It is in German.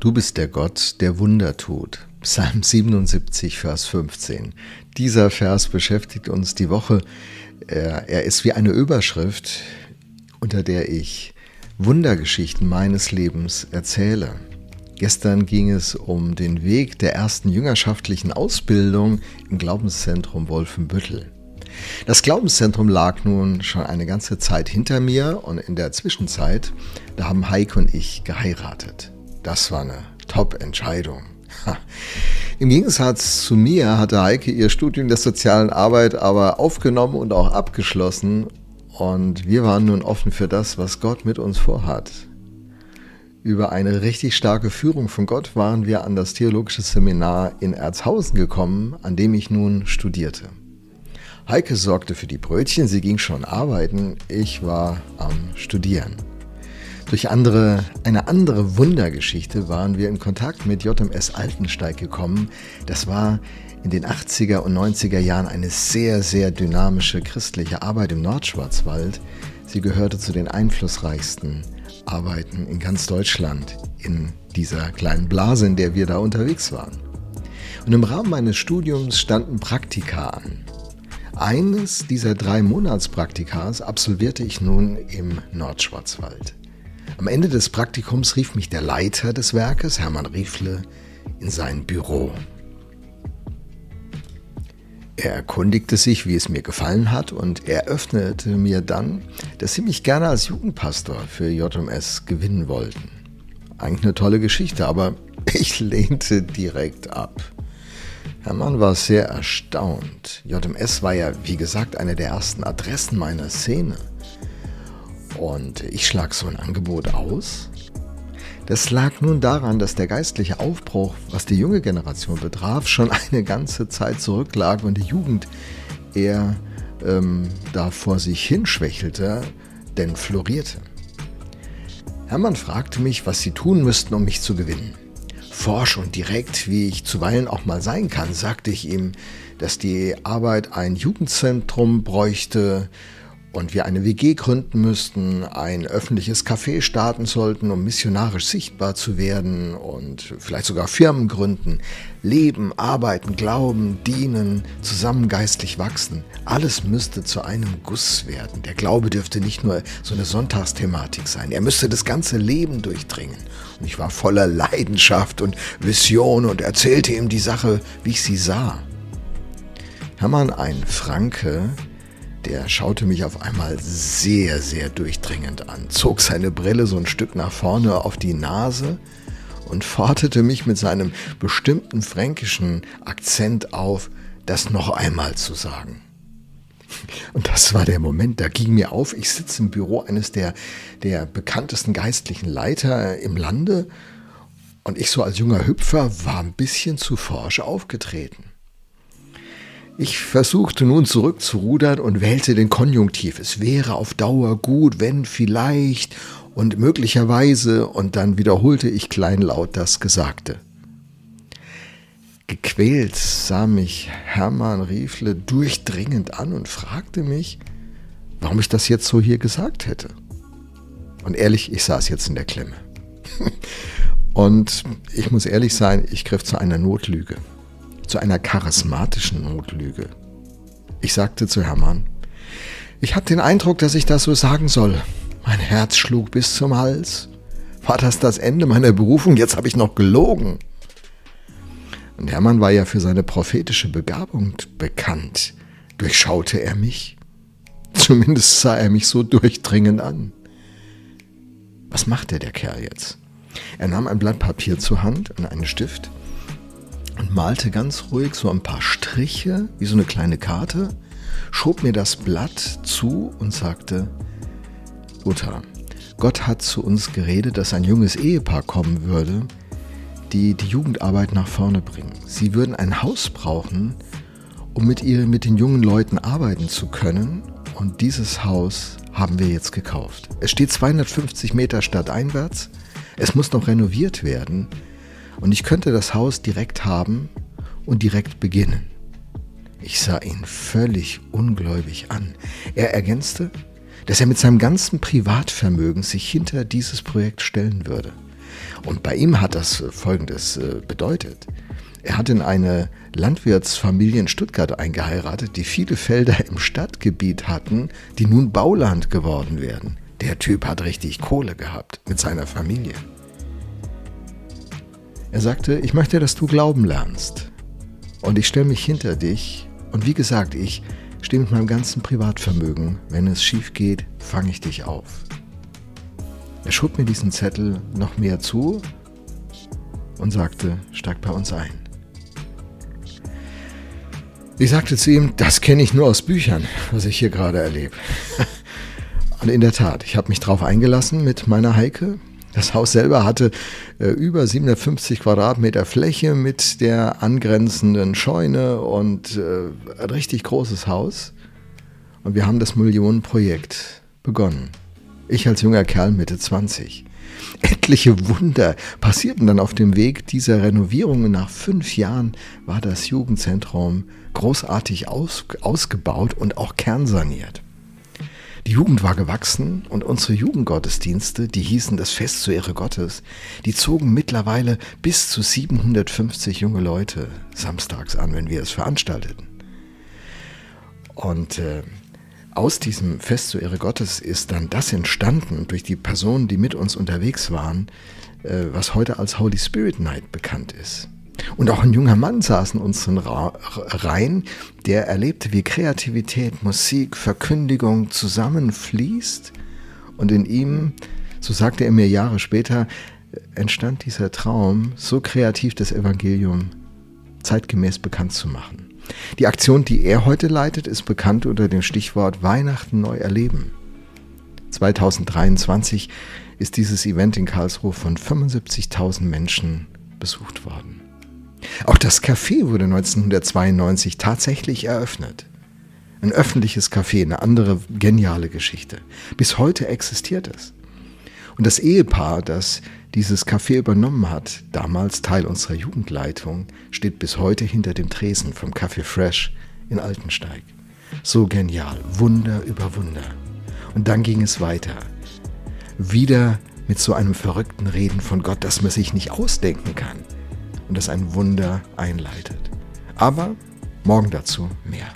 Du bist der Gott, der Wunder tut. Psalm 77, Vers 15. Dieser Vers beschäftigt uns die Woche. Er, ist wie eine Überschrift, unter der ich Wundergeschichten meines Lebens erzähle. Gestern ging es um den Weg der ersten jüngerschaftlichen Ausbildung im Glaubenszentrum Wolfenbüttel. Das Glaubenszentrum lag nun schon eine ganze Zeit hinter mir und in der Zwischenzeit, da haben Heike und ich geheiratet. Das war eine Top-Entscheidung. Im Gegensatz zu mir hatte Heike ihr Studium der sozialen Arbeit aber aufgenommen und auch abgeschlossen und wir waren nun offen für das, was Gott mit uns vorhat. Über eine richtig starke Führung von Gott waren wir an das theologische Seminar in Erzhausen gekommen, an dem ich nun studierte. Heike sorgte für die Brötchen, sie ging schon arbeiten, ich war am Studieren. Durch andere, eine andere Wundergeschichte waren wir in Kontakt mit JMS Altensteig gekommen. Das war in den 80er und 90er Jahren eine sehr, sehr dynamische christliche Arbeit im Nordschwarzwald. Sie gehörte zu den einflussreichsten Arbeiten in ganz Deutschland in dieser kleinen Blase, in der wir da unterwegs waren. Und im Rahmen meines Studiums standen Praktika an. Eines dieser drei Monatspraktikas absolvierte ich nun im Nordschwarzwald. Am Ende des Praktikums rief mich der Leiter des Werkes, Hermann Riefle, in sein Büro. Er erkundigte sich, wie es mir gefallen hat und eröffnete mir dann, dass sie mich gerne als Jugendpastor für JMS gewinnen wollten. Eigentlich eine tolle Geschichte, aber ich lehnte direkt ab. Hermann war sehr erstaunt. JMS war ja, wie gesagt, eine der ersten Adressen meiner Szene. Und ich schlag so ein Angebot aus das lag nun daran, dass der geistliche Aufbruch, was die junge Generation betraf, schon eine ganze Zeit zurücklag und die Jugend eher ähm, da vor sich hinschwächelte, denn florierte. Hermann fragte mich, was sie tun müssten, um mich zu gewinnen. Forsch und direkt, wie ich zuweilen auch mal sein kann, sagte ich ihm, dass die Arbeit ein Jugendzentrum bräuchte und wir eine WG gründen müssten, ein öffentliches Café starten sollten, um missionarisch sichtbar zu werden und vielleicht sogar Firmen gründen, leben, arbeiten, glauben, dienen, zusammen geistlich wachsen. Alles müsste zu einem Guss werden. Der Glaube dürfte nicht nur so eine Sonntagsthematik sein, er müsste das ganze Leben durchdringen. Und ich war voller Leidenschaft und Vision und erzählte ihm die Sache, wie ich sie sah. Hermann, ein Franke, der schaute mich auf einmal sehr, sehr durchdringend an, zog seine Brille so ein Stück nach vorne auf die Nase und forderte mich mit seinem bestimmten fränkischen Akzent auf, das noch einmal zu sagen. Und das war der Moment, da ging mir auf, ich sitze im Büro eines der, der bekanntesten geistlichen Leiter im Lande und ich so als junger Hüpfer war ein bisschen zu forsch aufgetreten. Ich versuchte nun zurückzurudern und wählte den Konjunktiv. Es wäre auf Dauer gut, wenn vielleicht und möglicherweise, und dann wiederholte ich kleinlaut das Gesagte. Gequält sah mich Hermann Riefle durchdringend an und fragte mich, warum ich das jetzt so hier gesagt hätte. Und ehrlich, ich saß jetzt in der Klemme. Und ich muss ehrlich sein, ich griff zu einer Notlüge zu einer charismatischen Notlüge. Ich sagte zu Hermann, ich hatte den Eindruck, dass ich das so sagen soll. Mein Herz schlug bis zum Hals. War das das Ende meiner Berufung? Jetzt habe ich noch gelogen. Und Hermann war ja für seine prophetische Begabung bekannt. Durchschaute er mich? Zumindest sah er mich so durchdringend an. Was machte der Kerl jetzt? Er nahm ein Blatt Papier zur Hand und einen Stift und malte ganz ruhig so ein paar Striche, wie so eine kleine Karte, schob mir das Blatt zu und sagte, Uta, Gott hat zu uns geredet, dass ein junges Ehepaar kommen würde, die die Jugendarbeit nach vorne bringen. Sie würden ein Haus brauchen, um mit, ihr, mit den jungen Leuten arbeiten zu können. Und dieses Haus haben wir jetzt gekauft. Es steht 250 Meter stadteinwärts. Es muss noch renoviert werden. Und ich könnte das Haus direkt haben und direkt beginnen. Ich sah ihn völlig ungläubig an. Er ergänzte, dass er mit seinem ganzen Privatvermögen sich hinter dieses Projekt stellen würde. Und bei ihm hat das Folgendes äh, bedeutet. Er hat in eine Landwirtsfamilie in Stuttgart eingeheiratet, die viele Felder im Stadtgebiet hatten, die nun Bauland geworden werden. Der Typ hat richtig Kohle gehabt mit seiner Familie. Er sagte, ich möchte, dass du glauben lernst. Und ich stelle mich hinter dich. Und wie gesagt, ich stehe mit meinem ganzen Privatvermögen. Wenn es schief geht, fange ich dich auf. Er schob mir diesen Zettel noch mehr zu und sagte, steig bei uns ein. Ich sagte zu ihm, das kenne ich nur aus Büchern, was ich hier gerade erlebe. Und in der Tat, ich habe mich darauf eingelassen mit meiner Heike. Das Haus selber hatte äh, über 750 Quadratmeter Fläche mit der angrenzenden Scheune und äh, ein richtig großes Haus. Und wir haben das Millionenprojekt begonnen. Ich als junger Kerl Mitte 20. Etliche Wunder passierten dann auf dem Weg dieser Renovierungen. Nach fünf Jahren war das Jugendzentrum großartig aus, ausgebaut und auch kernsaniert. Die Jugend war gewachsen und unsere Jugendgottesdienste, die hießen das Fest zur Ehre Gottes, die zogen mittlerweile bis zu 750 junge Leute samstags an, wenn wir es veranstalteten. Und äh, aus diesem Fest zur Ehre Gottes ist dann das entstanden durch die Personen, die mit uns unterwegs waren, äh, was heute als Holy Spirit Night bekannt ist. Und auch ein junger Mann saß in unseren Reihen, der erlebte, wie Kreativität, Musik, Verkündigung zusammenfließt. Und in ihm, so sagte er mir Jahre später, entstand dieser Traum, so kreativ das Evangelium zeitgemäß bekannt zu machen. Die Aktion, die er heute leitet, ist bekannt unter dem Stichwort Weihnachten neu erleben. 2023 ist dieses Event in Karlsruhe von 75.000 Menschen besucht worden. Auch das Café wurde 1992 tatsächlich eröffnet. Ein öffentliches Café, eine andere geniale Geschichte. Bis heute existiert es. Und das Ehepaar, das dieses Café übernommen hat, damals Teil unserer Jugendleitung, steht bis heute hinter dem Tresen vom Café Fresh in Altensteig. So genial, Wunder über Wunder. Und dann ging es weiter. Wieder mit so einem verrückten Reden von Gott, das man sich nicht ausdenken kann und das ein Wunder einleitet. Aber morgen dazu mehr.